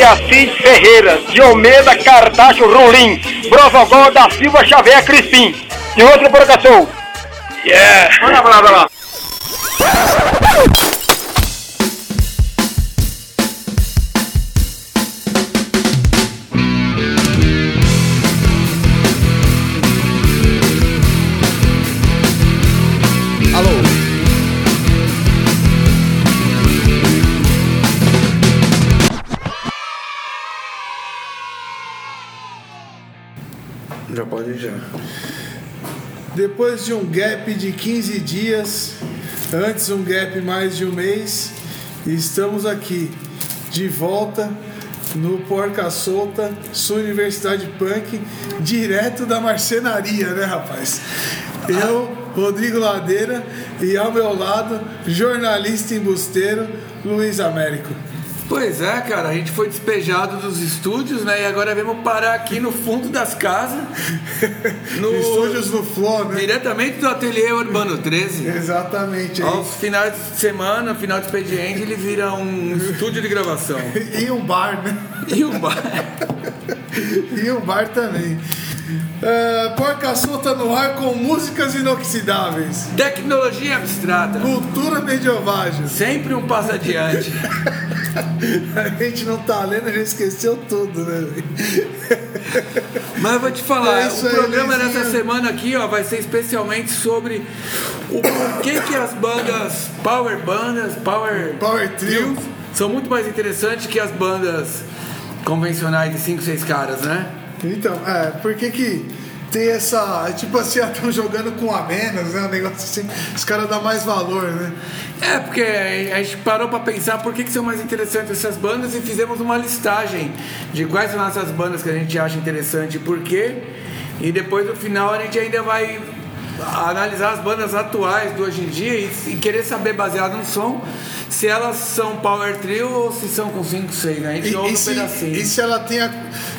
de Assis Ferreira, de Almeida Cartacho Rolim, Brovogó da Silva Xavier Crispim. E outro provocação. Yeah! Olha lá, olha Depois de um gap de 15 dias, antes um gap mais de um mês, estamos aqui de volta no Porca Solta, sua Universidade Punk, direto da marcenaria, né, rapaz? Eu, Rodrigo Ladeira, e ao meu lado, jornalista embusteiro, Luiz Américo. Pois é, cara, a gente foi despejado dos estúdios, né? E agora vamos parar aqui no fundo das casas. No, Estúdios no Flow, né? Diretamente do ateliê Urbano 13. Exatamente. Aos finais de semana, final de expediente, ele vira um estúdio de gravação. E um bar, né? E um bar. E um bar também. É, Porca Solta no ar com músicas inoxidáveis. Tecnologia abstrata. Cultura medievagem. Sempre um passo adiante. A gente não tá lendo, a gente esqueceu tudo, né? Mas eu vou te falar, É o aí, programa Luizinho. dessa semana aqui, ó, vai ser especialmente sobre o porquê que as bandas power bandas, power Power Trio. são muito mais interessantes que as bandas convencionais de 5, 6 caras, né? Então, é, por que que tem essa. Tipo assim, estão jogando com a menos, né? Um negócio assim. Os caras dão mais valor, né? É, porque a gente parou pra pensar por que, que são mais interessantes essas bandas e fizemos uma listagem de quais são essas bandas que a gente acha interessante e por quê. E depois no final a gente ainda vai analisar as bandas atuais do hoje em dia e, e querer saber, baseado no som, se elas são power trio ou se são com 5, 6, né? A gente E, ouve e um se, pedacinho. e se ela tem a-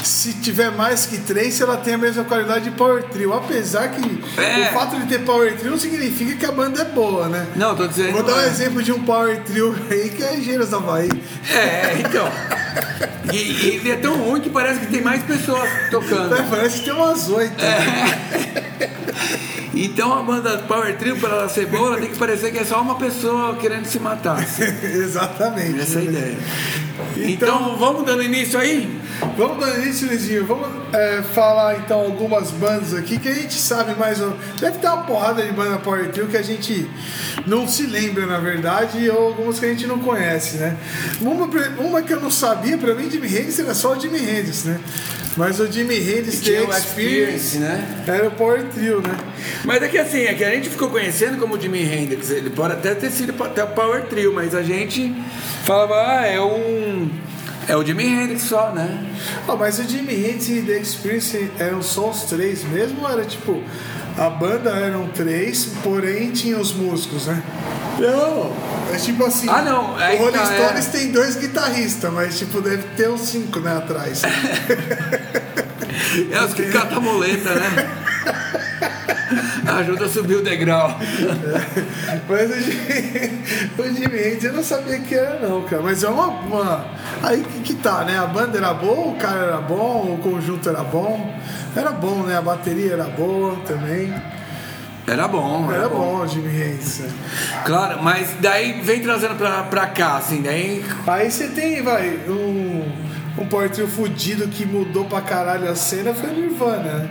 se tiver mais que três, se ela tem a mesma qualidade de Power Trio. Apesar que É. o fato de ter Power Trio não significa que a banda é boa, né? Não, tô dizendo. Vou dar um é. exemplo de um Power Trio aí que é Engenheiros da Havaí. É, então. E, e ele é tão ruim que parece que tem mais pessoas tocando. É, parece que tem umas oito. Então a banda Power Trio, para ela ser boa, ela tem que parecer que é só uma pessoa querendo se matar. Exatamente. Essa é a né? ideia. Então, vamos dando início aí? Vamos dar início, Luizinho. Vamos é, falar então algumas bandas aqui que a gente sabe mais ou Deve ter uma porrada de banda Power Trio que a gente não se lembra, na verdade, ou algumas que a gente não conhece, né? Uma, uma que eu não sabia, pra mim, Jimi Hendrix era só o Jimi Hendrix, né? Mas o Jimi Hendrix The o Experience, né? Era o Power Trio, né? Mas é que assim, é que a gente ficou conhecendo como Jimi Hendrix. Ele pode até ter sido até o Power Trio, mas a gente falava, ah, é um. É o Jimi Hendrix só, né? Ah, mas o Jimi Hendrix e The Experience eram só os três mesmo? Era tipo, a banda eram três, porém tinha os músicos, né? Não. É tipo assim, Ah, não, aí o Rolling tá, é. Stones tem dois guitarristas, mas tipo, deve ter uns cinco, né, atrás. É os que catam a moleta, né? Ajuda a subir o degrau. mas o Jimi, o Jimi Hendrix eu não sabia que era não, cara. Mas é uma... uma- Aí que, tá, né? A banda era boa, o cara era bom, o conjunto era bom. Era bom, né? A bateria era boa também. Era bom, Era bom o Jimi Hendrix, né? Claro, mas daí vem trazendo pra, pra cá, assim, daí. Aí você tem, vai, um, um Power Trio fudido que mudou pra caralho a cena foi o Nirvana, né?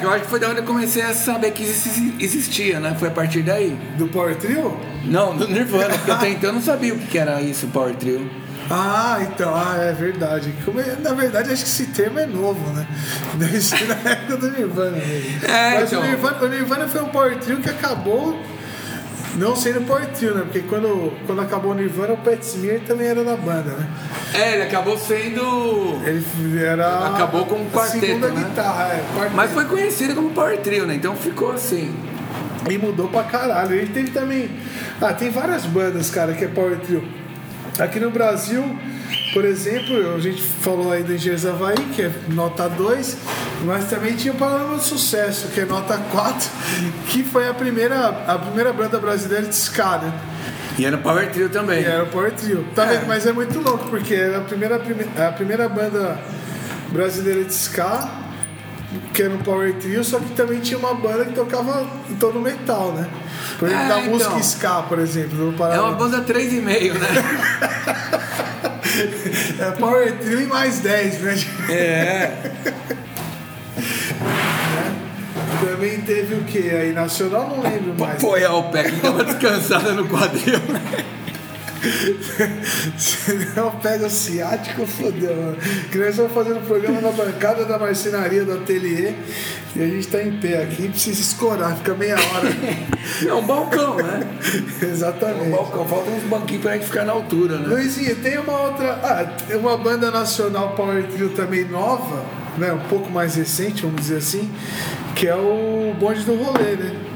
É, eu acho que foi da onde eu comecei a saber que exi- existia, né? Foi a partir daí. Do Power Trio? Não, do Nirvana, porque até então eu não sabia o que que era isso, Power Trio. Ah, então, ah, é verdade. Como é- na verdade, acho que esse termo é novo, né? Ser na época do Nirvana mesmo. É, Mas então. o, Nirvana, o Nirvana foi um Power Trio que acabou não sendo Power Trio, né? Porque quando, quando acabou o Nirvana, o Pat Smear também era da banda, né? É, ele acabou sendo. Ele era. Acabou com a quarteto, Segunda né? guitarra, é. quarteto. Mas foi conhecido como Power Trio, né? Então ficou assim. E mudou pra caralho. Ele teve também. Ah, tem várias bandas, cara, que é Power Trio. Aqui no Brasil, por exemplo, a gente falou aí do Engenheiros Havaí, que é nota 2, mas também tinha o Panorama de Sucesso, que é nota 4, que foi a primeira, a primeira banda brasileira de ska, né? E era Power Trio também. E era o Power Trio. Tá É. Mas é muito louco, porque era a primeira, prime- a primeira banda brasileira de ska, que era um Power Trio, só que também tinha uma banda que tocava em todo metal, né? Por exemplo, É, da então. música ska, por exemplo. É uma banda 3,5, né? É Power Trio e mais 10, né? É. Também teve o que aí? Nacional não lembro mais. Apoiar o pé que dava descansada no quadril. né? Se não pega o ciático, fodeu, mano. Que nós estamos fazendo programa na bancada da marcenaria do ateliê e a gente tá em pé aqui, precisa escorar, fica meia hora. É um balcão, né? Um Exatamente. balcão. Falta uns banquinhos pra gente ficar na altura, né? Luizinho, tem uma outra. Ah, tem uma banda nacional Power Trio também nova, né? Um pouco mais recente, vamos dizer assim, que é o Bonde do Rolê, né?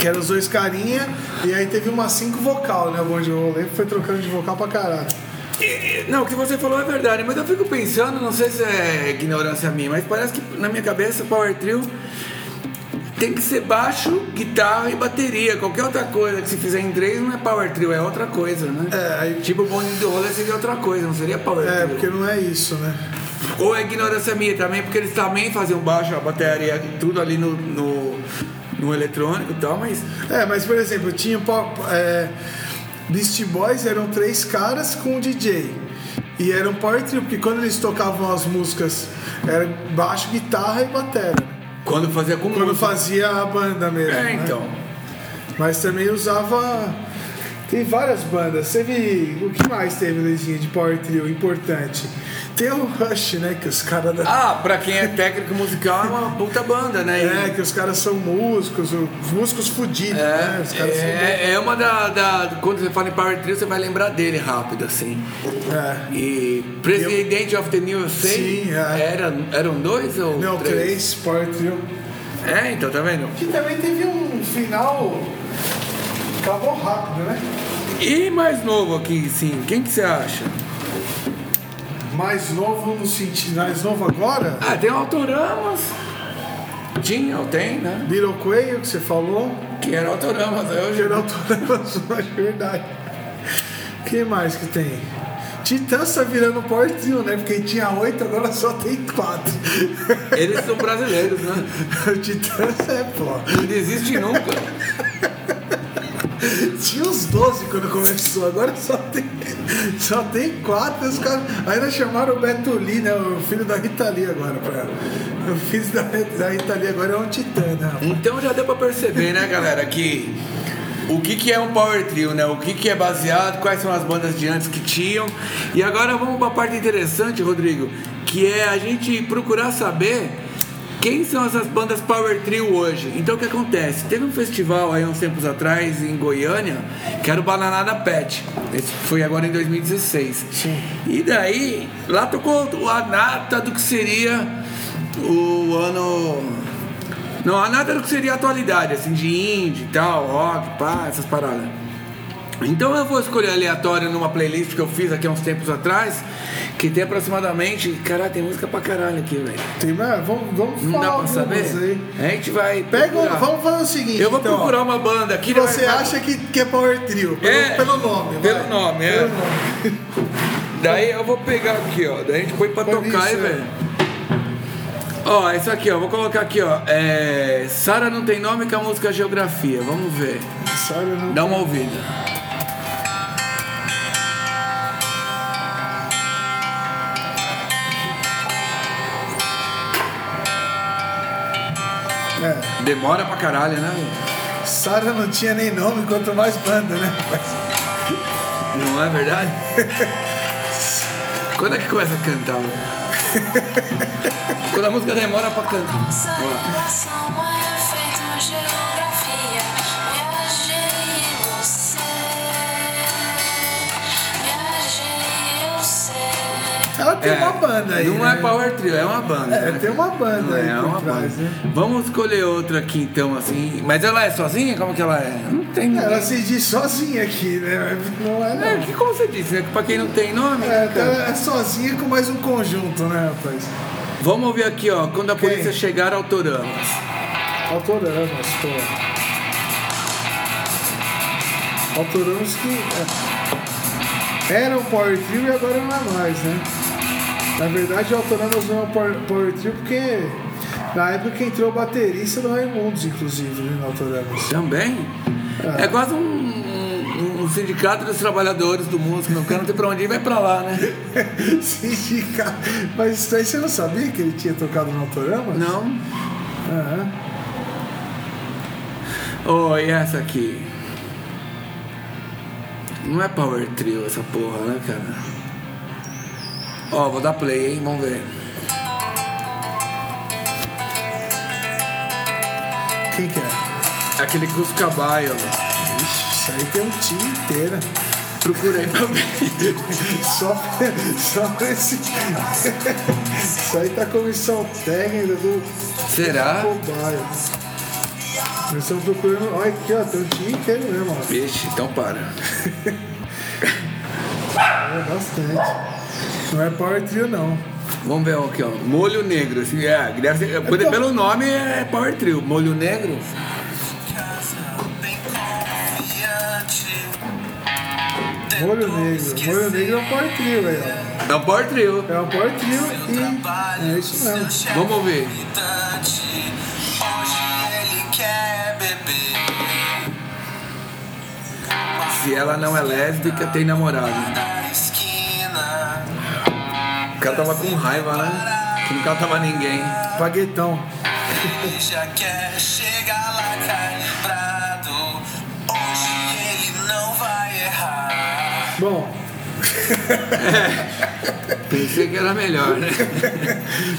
Que eram os dois carinha, e aí teve uma cinco vocal, né? O Bonde do Rolê foi trocando de vocal pra caralho. Não, o que você falou é verdade, mas eu fico pensando, não sei se é ignorância minha, mas parece que na minha cabeça Power Trio tem que ser baixo, guitarra e bateria. Qualquer outra coisa que se fizer em três não é Power Trio, é outra coisa, né? É, aí- Tipo o bonde do rolê seria outra coisa, não seria Power É, Trio. porque não é isso, né? Ou é ignorância minha também, porque eles também faziam baixo, a bateria, tudo ali no, no, no eletrônico e tal, mas. É, mas por exemplo, tinha pop- é, Beast Boys eram três caras com um DJ. E era um power trio, porque quando eles tocavam as músicas, era baixo, guitarra e bateria. Quando fazia com Quando música. fazia a banda mesmo. É, né? então. Mas também usava. Tem várias bandas. Teve. O que mais teve, Luizinho, de power trio importante? Tem o Rush, né? Que os caras da. Ah, pra quem é técnico musical é uma puta banda, né? É, que os caras são músicos, os músicos fudidos, né? Os caras É, é uma da, da- Quando você fala em Power Trio, você vai lembrar dele rápido, assim. É. E President of the New USA Sim, é. era, eram dois ou Não, três? três, Power Trio. É, então, tá vendo? Que também teve um final. Acabou rápido, né? E mais novo aqui, sim. Quem que você acha? Mais novo no sentido. Mais novo agora? Ah, tem Autoramas. Tinha, ou tem, né? Little Coelho, que você falou. Que era Autoramas. Hoje Geral é verdade. Quem mais que tem? Titãs tá virando Trio, né? Porque tinha oito, agora só tem quatro. eles são brasileiros, né? o Titãs é, pô. Não desiste nunca. Tinha uns 12 quando começou, agora só tem, só tem quatro. Os caras, ainda chamaram o Beto Lee, né? O filho da Rita Lee agora. Pra, o filho da, da Rita Lee agora é um titã, né? Então já deu pra perceber, né, galera, que o que, que é um power trio, né? O que, que é baseado, quais são as bandas de antes que tinham. E agora vamos pra parte interessante, Rodrigo, que é a gente procurar saber quem são essas bandas power trio hoje. Então o que acontece? Teve um festival aí uns tempos atrás em Goiânia, que era o Bananada Pet. Esse foi agora em 2016. Sim. E daí, lá tocou a nata do que seria o ano não há nada do que seria atualidade, assim, de indie e tal, rock, pá, essas paradas. Então eu vou escolher aleatório numa playlist que eu fiz aqui há uns tempos atrás, que tem aproximadamente. Caralho, tem música pra caralho aqui, velho. Tem, mas vamos, vamos Não dá pra saber? aí. A gente vai. Pega, um- vamos fazer o seguinte. Eu vou então, procurar uma banda aqui. que você vai- acha que, que é Power Trio? Pelo, É, pelo nome. pelo vai. nome, é. Pelo nome. Daí eu vou pegar aqui, ó. Daí a gente põe pra Põe tocar é. velho. Ó, isso aqui, ó. Vou colocar aqui, ó. É. Sara não tem nome com a música Geografia. Vamos ver. Sabe, não? Dá uma ouvida. É. Demora pra caralho, né? Sara não tinha nem nome, quanto mais banda, né? Não é verdade? Quando é que começa a cantar? Quando a música demora pra cantar. Ela tem uma banda aí. Não né? é Power Trio, é uma banda. É, né? tem uma banda aí É por uma trás, banda. né? Vamos escolher outra aqui então, assim. Mas ela é sozinha? Como que ela é? Não tem ninguém. Ela se diz sozinha aqui, né? Não é, É, não. que como você disse, né? Pra quem não tem nome. É, cara? ela é sozinha com mais um conjunto, né, rapaz? Vamos ouvir aqui, ó. Quando a Quem? polícia chegar, Autoramas. Autoramas, pô. Autoramos que é, era um Power Trio e agora não é mais, né? Na verdade, o Autoramos não é um Power, Trio porque na época que entrou o baterista do Raimundos, inclusive, né, no Autoramos. Também? É, quase um, um- sindicato dos trabalhadores do músico. O cara não tem pra onde ir, vai pra lá, né? Sindicato. Mas isso aí você não sabia que ele tinha tocado no Autorama? Não. Ah, Oh, e essa aqui? Não é Power Trio essa porra, né, cara? Ó, vou dar play, hein? Vamos ver. quem que é? Aquele Cuscabaio. Ixi, isso aí tem um time inteiro. Procurei ver. Só, só com esse. Isso aí tá comissão técnica do Será? cobaio. Nós estamos procurando. Olha aqui, ó, tem um time inteiro mesmo, ó. Vixe, então para. É bastante. Não é Power Trio, não. Vamos ver aqui, ó. Molho negro. Assim, é, deve ser, pode- pelo nome é Power Trio. Molho negro. Molho Negro. Molho Negro é um Power Trio ó. É um Power Trio. É um Power Trio e. É isso mesmo. Vamos ouvir. Se ela não é lésbica, tem namorado. O cara tava com raiva, né? Que não catava ninguém. Paguetão. Ele já quer chegar lá calibrado. Hoje ele não vai errar. Bom, Pensei que era melhor, né?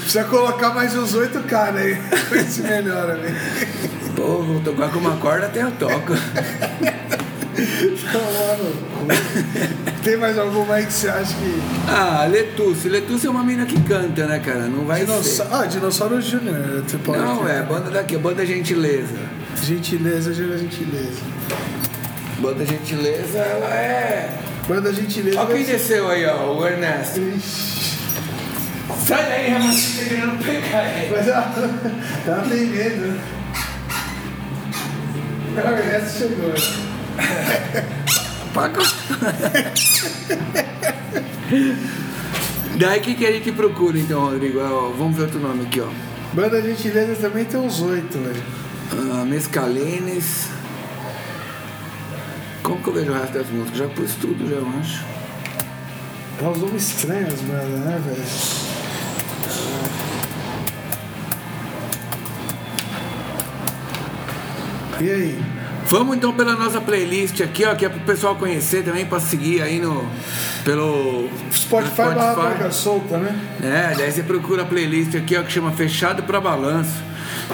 precisa colocar mais uns oito caras aí. Pra se melhora, velho. Pô, vou tocar com uma corda até eu toco. Tem mais alguma aí que você acha que. Ah, Letuce. Letuce é uma mina que canta, né, cara? Não vai ser. Dinossauro, ah, Dinossauro Júnior. Não, é banda daqui, banda Gentileza. Gentileza, gentileza. Banda Gentileza, ela é. Banda Gentileza. Olha quem ser- desceu aí, ó, o Ernesto. Ixi, Sai daí, Ramosinho, tá querendo pegar ele. Mas ela ela tem medo. né? Cara, o Ernesto chegou. Paca. Daí o que, que a gente procura então, Rodrigo? Ó, vamos ver outro nome aqui, ó. Banda Gentileza também tem uns oito, velho. Ah, Mescalines. Como que eu vejo o resto das músicas? Já pus tudo, já eu acho. É uns nomes estranhos, mano, né, velho? E aí? Vamos então pela nossa playlist aqui, ó, que é pro pessoal conhecer também, pra seguir aí no. pelo. Spotify pelo barra solta, né? É, daí você procura a playlist aqui, ó, que chama Fechado pra Balanço.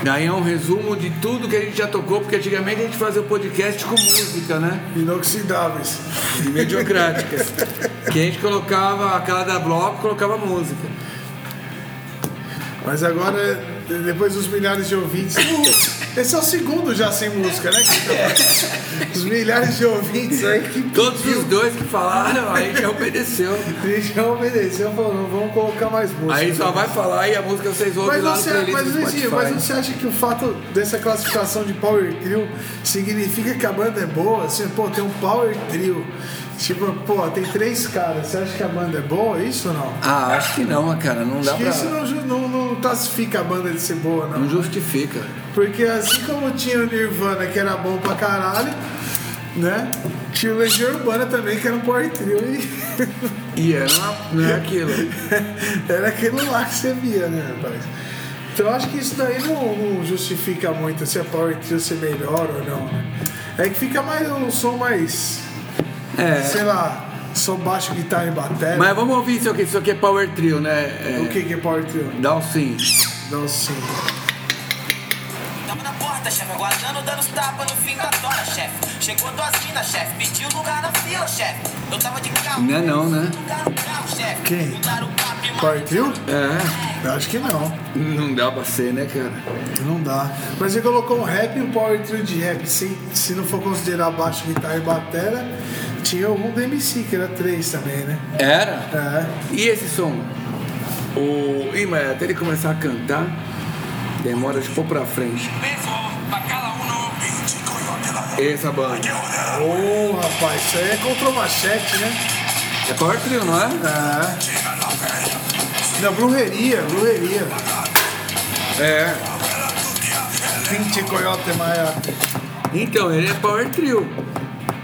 Daí é um resumo de tudo que a gente já tocou, porque antigamente a gente fazia o podcast com música, né? Inoxidáveis. E mediocráticas. que a gente colocava, a cada bloco, colocava música. Mas agora, depois dos milhares de ouvintes. Esse é o segundo já sem música, né? tá- Os milhares de ouvintes aí que. Todos os dois que falaram, a gente já obedeceu. A gente já obedeceu, falou, não vamos colocar mais música. Aí só vai falar e a música vocês ouvem Mas lá você, no mas, Luizinho, mas você acha que o fato dessa classificação de Power Trio significa que a banda é boa? Assim, pô, tem um Power Trio. Tipo, pô, tem três caras. Você acha que a banda é boa? Isso ou não? Ah, acho que não, cara. Não dá Acho que pra. isso não, não, não classifica a banda de ser boa, não. Não justifica. Porque assim como tinha o Nirvana, que era bom pra caralho, né? Tinha o Legião Urbana também, que era um Power Trio. E E é, não, é aquilo. era aquilo lá que você via, né, rapaz? Então eu acho que isso daí não, não justifica muito se a Power Trio ser melhor ou não, né? É que fica mais um som mais, É. sei lá, som baixo, guitarra e bateria. Mas vamos ouvir isso aqui. Isso aqui é Power Trio, né? É, O que que é Power Trio? Dá um sim. Não, sim. Porta, chefe, aguardando, dando os tapas no fim da tora, chefe. Chegou duas minas, chefe, pediu lugar na fila, chefe. Eu tava de carro. Não é não, né? Quem? Trio? É. Eu acho que não. Não dá pra ser, né, cara? Não dá. Mas você colocou um rap e um power trio de rap. Se, se não for considerar baixo, guitarra e batera, tinha algum do MC, que era três também, né? Era? É. E esse som? O. Ih, mas até ele começar a cantar, demora de pôr pra frente. Uno. Essa banda. Ô, rapaz, isso aí é contra o machete, né? É Power Trio, não é? É. Não, brujeria, brujeria. É. Pinche coyote maiate. Então, ele é Power Trio.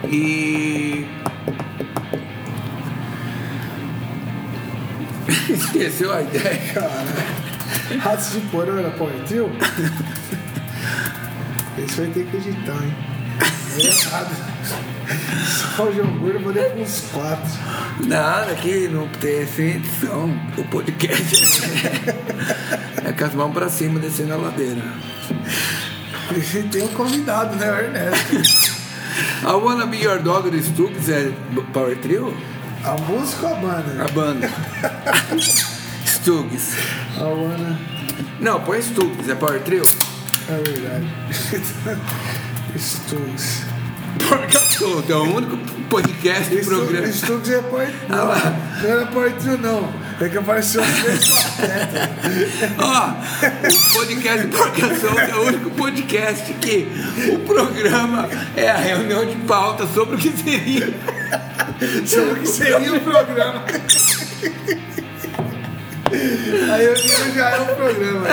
E. Esqueceu a ideia. Caralho. Ratos de porão era Power Trio? Esse vai ter que editar, hein? É errado. Só Gordo eu vou dar uns quatro. Nada aqui não tem sem edição. O podcast é com as mãos pra cima descendo a ladeira. E tem um convidado, né? O Ernesto. I Wanna Be Your Dog do Stooges é Power Trio? A música ou a banda? A banda. Stooges. A Wanna. Não, põe Stooges, é Power Trio? É verdade. Stugs. Eu sou, é o único podcast do programa. Stugs é Power Ah lá. Não, não era não. É que apareceu três Ó, o podcast Porcação é o único podcast que o programa é a reunião de pauta sobre o que seria sobre o que seria o programa. Aí eu já é o programa,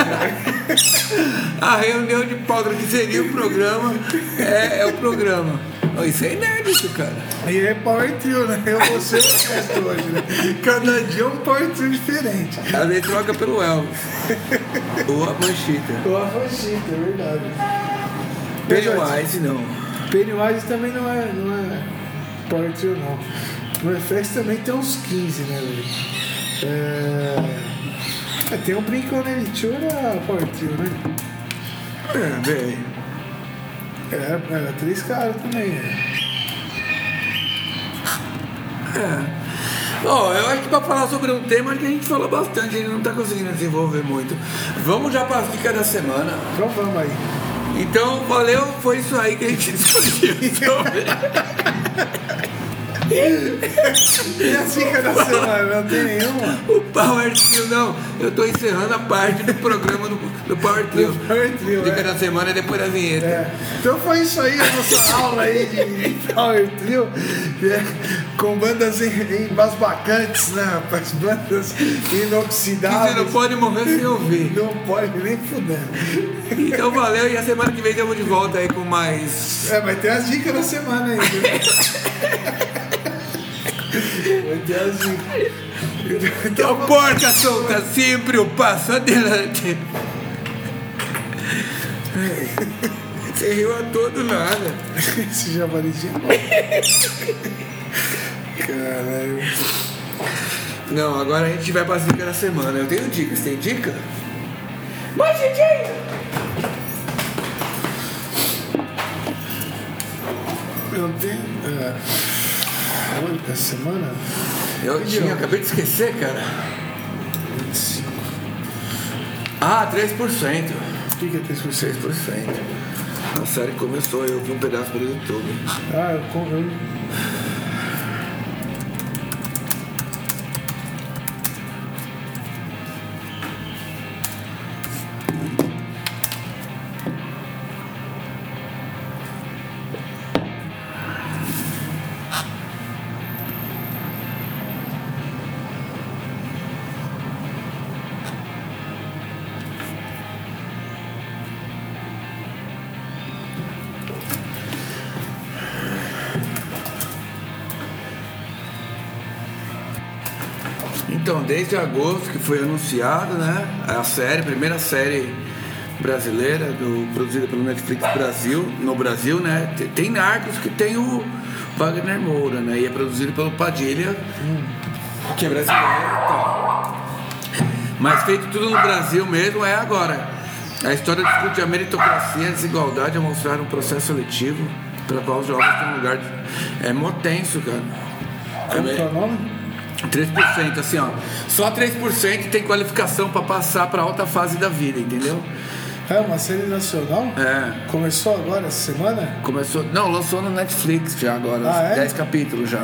a reunião de pauta que seria o programa é, é o programa. Isso é inédito, cara. Aí é Power Trio, né? Eu vou ser o resto hoje, né? Cada dia é um Power Trio diferente. Às vezes troca pelo Elvis. Ou a Manchita. Ou a Fanchita, é verdade. Pennywise não. Pennywise também não é, não é Power Trio, não. No FX também tem uns 15, né, velho? É... é, tem um Blink-182 era Power Trio, né? É, velho. É, era três caras também, né? Ó, eu acho que pra falar sobre um tema que a gente falou bastante, a gente não tá conseguindo desenvolver muito. Vamos já pra dica da semana. Então vamos aí. Então, valeu, foi isso aí que a gente discutiu sobre. E a dica da semana? Não tem nenhuma? O Power Trio, não. Eu tô encerrando a parte do programa do, do Power Trio. Power Trio, Dica é. da semana é depois da vinheta. É. Então foi isso aí, a nossa aula aí de Power Trio, né? com bandas em- embasbacantes, né, rapaz? Bandas Que você inoxidáveis. não pode morrer sem ouvir. Não pode nem fudendo. Então valeu e a semana que vem estamos de volta aí com mais. É, vai ter as dicas da semana ainda. dicas. Então, porca solta sempre o passo adelante. Você riu a todo nada. Esse javalizinho. Caralho. Não, agora a gente vai pra dica da semana. Eu tenho dicas, tem dica? Mas, DJ! Eu tenho. É, olha, essa semana. Eu tinha, acabei de esquecer, cara. 25. Ah, 3%. O que, que é 3%? 6%. A série começou, eu vi um pedaço pelo YouTube. Ah, eu, eu Então, desde agosto que foi anunciado, né? A série, primeira série brasileira, do, produzida pelo Netflix Brasil, no Brasil, né? Tem- Narcos que tem o Wagner Moura, né? E é produzido pelo Padilha, que é brasileiro e tal. Mas feito tudo no Brasil mesmo é agora. A história discute a meritocracia a desigualdade ao mostrar um processo seletivo pela qual os jovens têm um lugar. De... É motenso, cara. Como que é o nome? 3%, assim, ó. Só 3% tem qualificação para passar para alta fase da vida, entendeu? É uma série nacional? É. Começou agora, essa semana? Começou. Não, lançou no Netflix já agora. Ah, é? 10 capítulos já.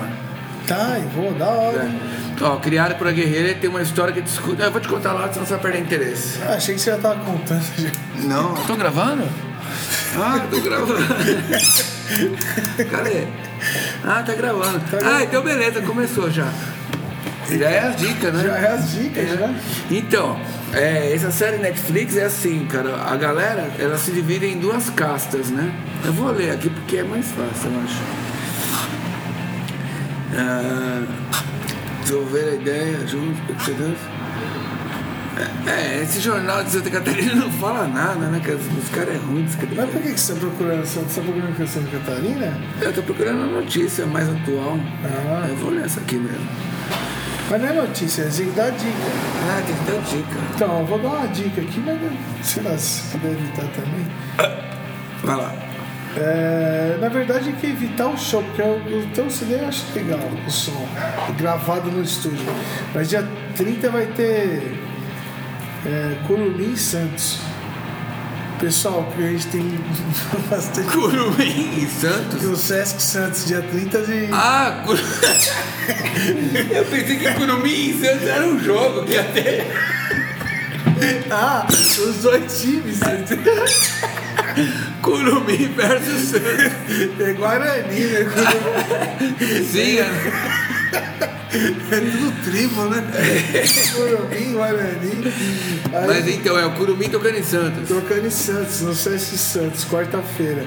Tá, eu vou, da hora. É. Ó, Criado por a Guerreira tem uma história que discute. Eu vou te contar lá, senão você vai perder interesse. Ah, achei que você já tava contando. já. Não, eu tô gravando? Ah, eu tô gravando. Cadê? Ah, tá gravando. Ah, então beleza, começou já. Já é as dicas, né? Já é as dicas, É. já. Então, é, essa série Netflix é assim, cara. A galera, ela se divide em duas castas, né? Eu vou ler aqui porque é mais fácil, eu acho. Ah, desenvolver a ideia junto. É, é, esse jornal de Santa Catarina não fala nada, né? Que os, caras é ruim de escrever. Mas por que, que você está procurando? Você está procurando com Santa Catarina? Eu tô procurando uma notícia mais atual. Ah. Eu vou ler essa aqui mesmo. Mas não é notícia, é dica dar dica. Ah, tem que dar dica. Então, eu vou dar uma dica aqui, mas sei lá, se puder evitar também. Vai lá. É, na verdade, é que evitar o show, porque o, o teu CD eu acho legal, o som, gravado no estúdio. Mas dia 30 vai ter é, Curumim e Santos. Pessoal, que a gente tem bastante. Curumim e Santos? O Sesc Santos, dia 30 de. Ah, Cur... eu pensei que Curumim e Santos era um jogo que ter. Ah, os dois times. Curumim versus Santos. É Guarani, né? Curumim. Sim, é- É tudo tribo, né? Curumim, Guarani. Aí, mas então é o Curumim tocando em Santos. Tocando em Santos, no Sesc Santos, quarta-feira.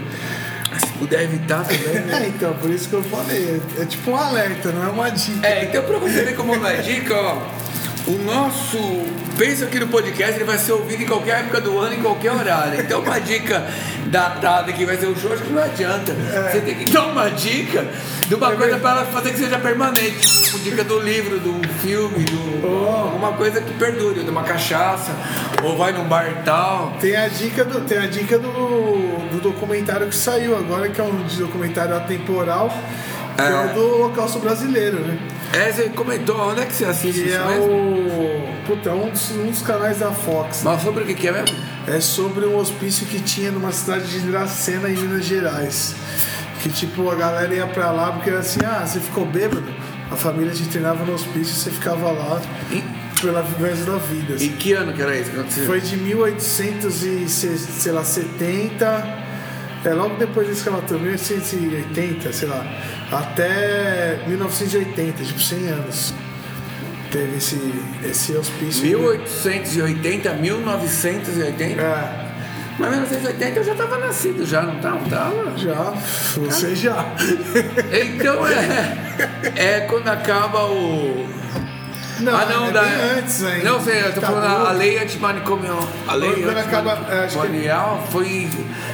Se puder evitar também. né? É, então, por isso que eu falei. É, é tipo um alerta, não é uma dica. É, então pra você ver como é dica, ó. O nosso. Pensa aqui no podcast, ele vai ser ouvido em qualquer época do ano, em qualquer horário. Então, uma dica datada que vai ser o show, acho que não adianta. Você tem que dar uma dica de uma coisa para ela fazer que seja permanente. Tipo, dica do livro, do filme, do, alguma coisa que perdure, de uma cachaça, ou vai num bar tal. Tem a dica do, tem a dica do, do documentário que saiu agora, que é um documentário atemporal, que é, É. o do Holocausto Brasileiro, né? É, você comentou, onde é que você assiste Que isso é mesmo? o. Puta, é um dos, um dos canais da Fox. Mas sobre o que que é mesmo? É sobre um hospício que tinha numa cidade de Iracema, em Minas Gerais. Que tipo, a galera ia pra lá porque era assim, ah, você ficou bêbado, a família te internava no hospício, você ficava lá E- pela vivência da vida. assim. Em que ano que era isso que aconteceu? Foi de 1870, é logo depois da escravatura, 1880, sei lá, até 1980, tipo 100 anos. Teve esse, esse hospício. 1880, 1980? É, Mas 1980 eu já tava nascido já, não tava? Tava. já, você já. Então é. É quando acaba o. Não, ah, não, é da. antes ainda. Não sei, eu tô falando a, lei antimanicomial. A lei Quando acaba- é, que- antimanicomial foi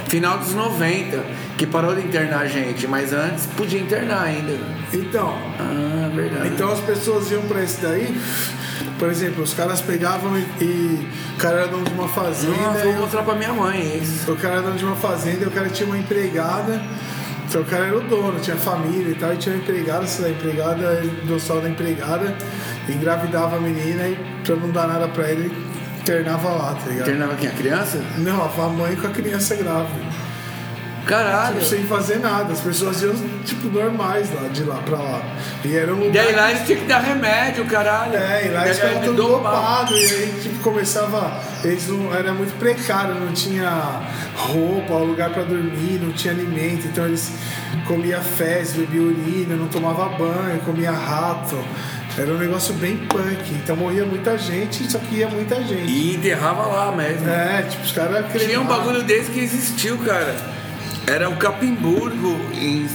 final dos 90, que parou de internar a gente, mas antes podia internar ainda. Então, Ah, verdade. então as pessoas iam pra esse daí, por exemplo, os caras pegavam e, e o cara era dono de uma fazenda. Nossa, e vou mostrar pra minha mãe isso. O cara era dono de uma fazenda e o cara tinha uma empregada. Então o cara era o dono, tinha família e tal, e tinha uma empregada, essa da empregada, ele gostava da empregada, engravidava a menina e pra não dar nada pra ele, internava lá, tá ligado? Internava quem? A criança? Não, a mãe com a criança grávida. Caralho. Tipo, sem fazer nada. As pessoas iam, tipo, normais lá, de lá pra lá. E era um E lugar. aí lá eles tinham que dar remédio, caralho. É, e lá eles ficavam tudo dopado. e aí tipo, começava. Eles não. Era muito precário, não tinha roupa, lugar pra dormir, não tinha alimento, então eles comiam fezes, bebiam urina, não tomava banho, comia rato. Era um negócio bem punk, então morria muita gente, só que ia muita gente. E enterrava lá mesmo. É, tipo, os caras Tinha um bagulho desse que existiu, cara. Era o Capimburgo em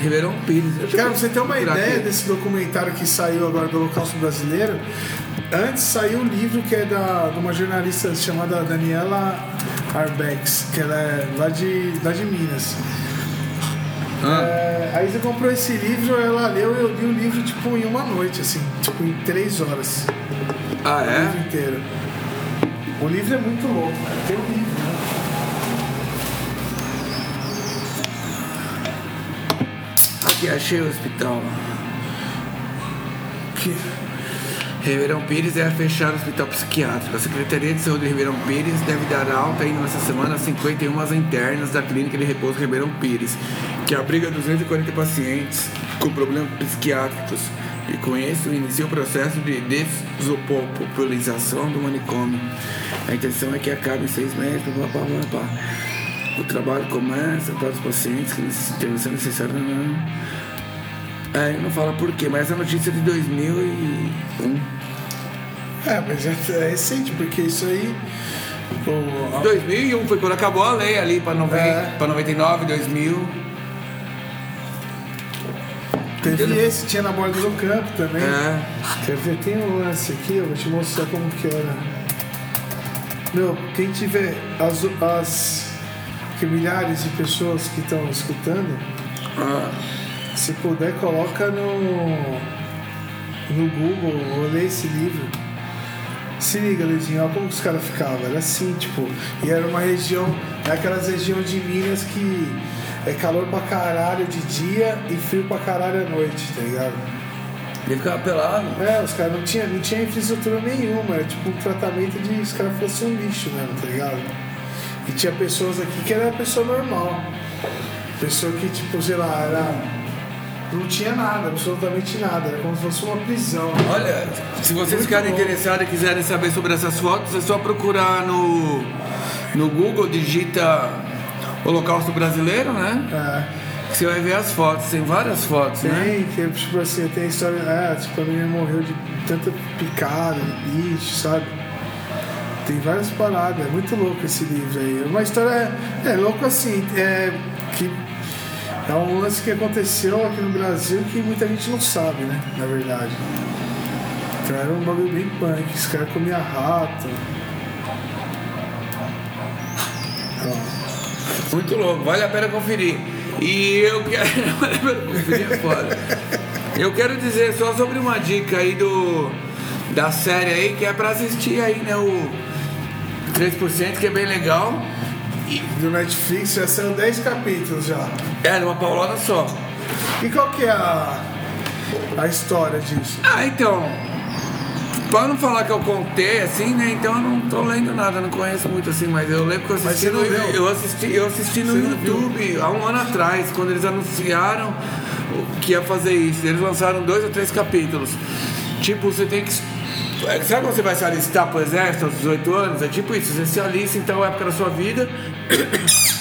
Ribeirão Pires. Eu Cara, pra você ter uma ideia aqui. desse documentário que saiu agora do Holocausto Brasileiro, antes saiu um livro que é da, de uma jornalista chamada Daniela Arbex, que ela é lá de, lá de Minas. Ah. É, aí você comprou esse livro, ela leu e eu li o livro tipo em uma noite, assim, tipo em três horas. Ah, O é? livro inteiro. O livro é muito louco, cara. Tem um livro, né? Aqui, achei o hospital. Que... Ribeirão Pires deve fechar o hospital psiquiátrico. A Secretaria de Saúde de Ribeirão Pires deve dar alta ainda nessa semana a 51 internas da Clínica de Repouso Ribeirão Pires, que abriga 240 pacientes com problemas psiquiátricos. E com isso inicia o processo de desopopulização do manicômio. A intenção é que acabe em seis meses. Pá, pá, pá, pá. O trabalho começa para os pacientes que intervenção necessária. Não. É, não fala por quê, mas essa notícia é de 2001. É, mas é, é recente, porque isso aí. O, a- 2001 foi quando acabou a lei ali para É. 99, 2000. teve esse, tinha na borda do campo também. É. Quer ver? Tem um lance aqui, eu vou te mostrar como que era. Meu, quem tiver as, as que milhares de pessoas que estão escutando, Ah, se puder coloca no no Google lê esse livro. Se liga, Luizinho, olha como os caras ficavam. Era assim, tipo, e era uma região, é aquelas regiões de Minas que é calor pra caralho de dia e frio pra caralho à noite, tá ligado? ele ficava pelado. É, os caras não tinham não tinha infraestrutura nenhuma, era tipo um tratamento de os caras fossem um lixo mesmo, tá ligado? E tinha pessoas aqui que era pessoa normal. Pessoa que, tipo, sei lá, era. Não tinha nada, absolutamente nada. Era como se fosse uma prisão. Olha, se vocês Muito ficarem bom. interessados e quiserem saber sobre essas fotos, é só procurar no, no Google, digita Holocausto Brasileiro, né? É. Você vai ver as fotos, tem várias fotos, né? Tem, tipo assim, tem história. É, tipo, a menina morreu de tanta picada, bicho, sabe? Tem várias paradas, é muito louco esse livro aí. É uma história. É louco assim, é. É um lance que aconteceu aqui no Brasil que muita gente não sabe, né? Na verdade. Então era um bagulho bem punk, os caras comiam rato. Ó. Muito louco, vale a pena conferir. E eu quero. é. Eu quero dizer só sobre uma dica aí do. Da série aí, que é pra assistir aí, né? O 3%, que é bem legal. Do Netflix já saiu 10 capítulos já. É, numa paulada só. E qual que é a, a história disso? Ah, então. Pra não falar que eu contei, assim, né? Então eu não tô lendo nada, não conheço muito assim, mas eu lembro que eu assisti, no, viu? eu assisti, eu assisti no Você? YouTube há um ano atrás, quando eles anunciaram que ia fazer isso. Eles lançaram dois ou três capítulos. Tipo, você tem que. É, Sabe quando você vai se alistar pro exército aos 18 anos? É tipo isso, você se alista em tal época da sua vida.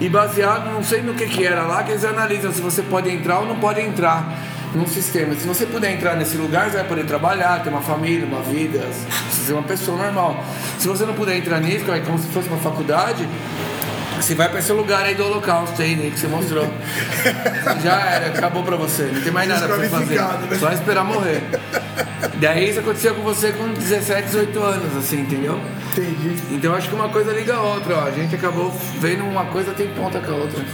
E baseado, não sei no que que era lá, que eles analisam se você pode entrar ou não pode entrar num sistema. Se você puder entrar nesse lugar, você vai poder trabalhar, ter uma família, uma vida, ser uma pessoa normal. Se você não puder entrar nisso, que é como se fosse uma faculdade, você vai para esse lugar aí do holocausto aí, né, que você mostrou. Já era, acabou pra você, não tem mais nada pra você fazer. Né? Só esperar morrer. Daí isso aconteceu com você com 17, 18 anos, assim, entendeu? Entendi. Então acho que uma coisa liga a outra, ó. A gente acabou vendo uma coisa tem ponta com a outra.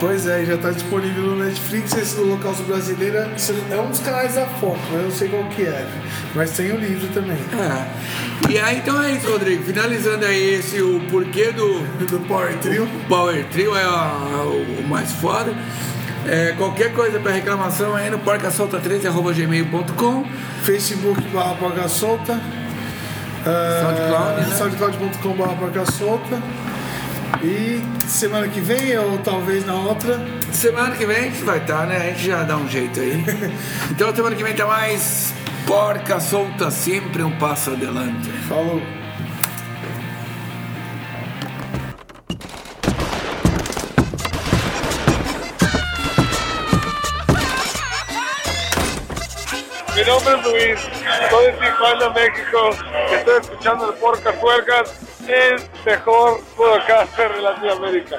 Pois é, já está disponível no Netflix. Esse do Holocausto Brasileiro é é um dos canais da Foco, mas eu não sei qual que é. Mas tem o livro também. É. E aí então é isso, Rodrigo. Finalizando aí esse o porquê do Do Power Trio. Power Trio é a- o mais foda. É, qualquer coisa para reclamação aí no porcasolta13.gmail.com Facebook barra Porca Solta. Ah, SoundCloud, né? Soundcloud.com barra Porca Solta. E semana que vem, ou talvez na outra, Semana que vem a gente vai estar, né? A gente já dá um jeito aí. Então semana que vem tá mais Porca Solta, sempre um passo adelante. falou. Mi nombre es Luis, estoy en Tijuana, México. Estoy escuchando el Porca Tuercas, el mejor podcaster de Latinoamérica.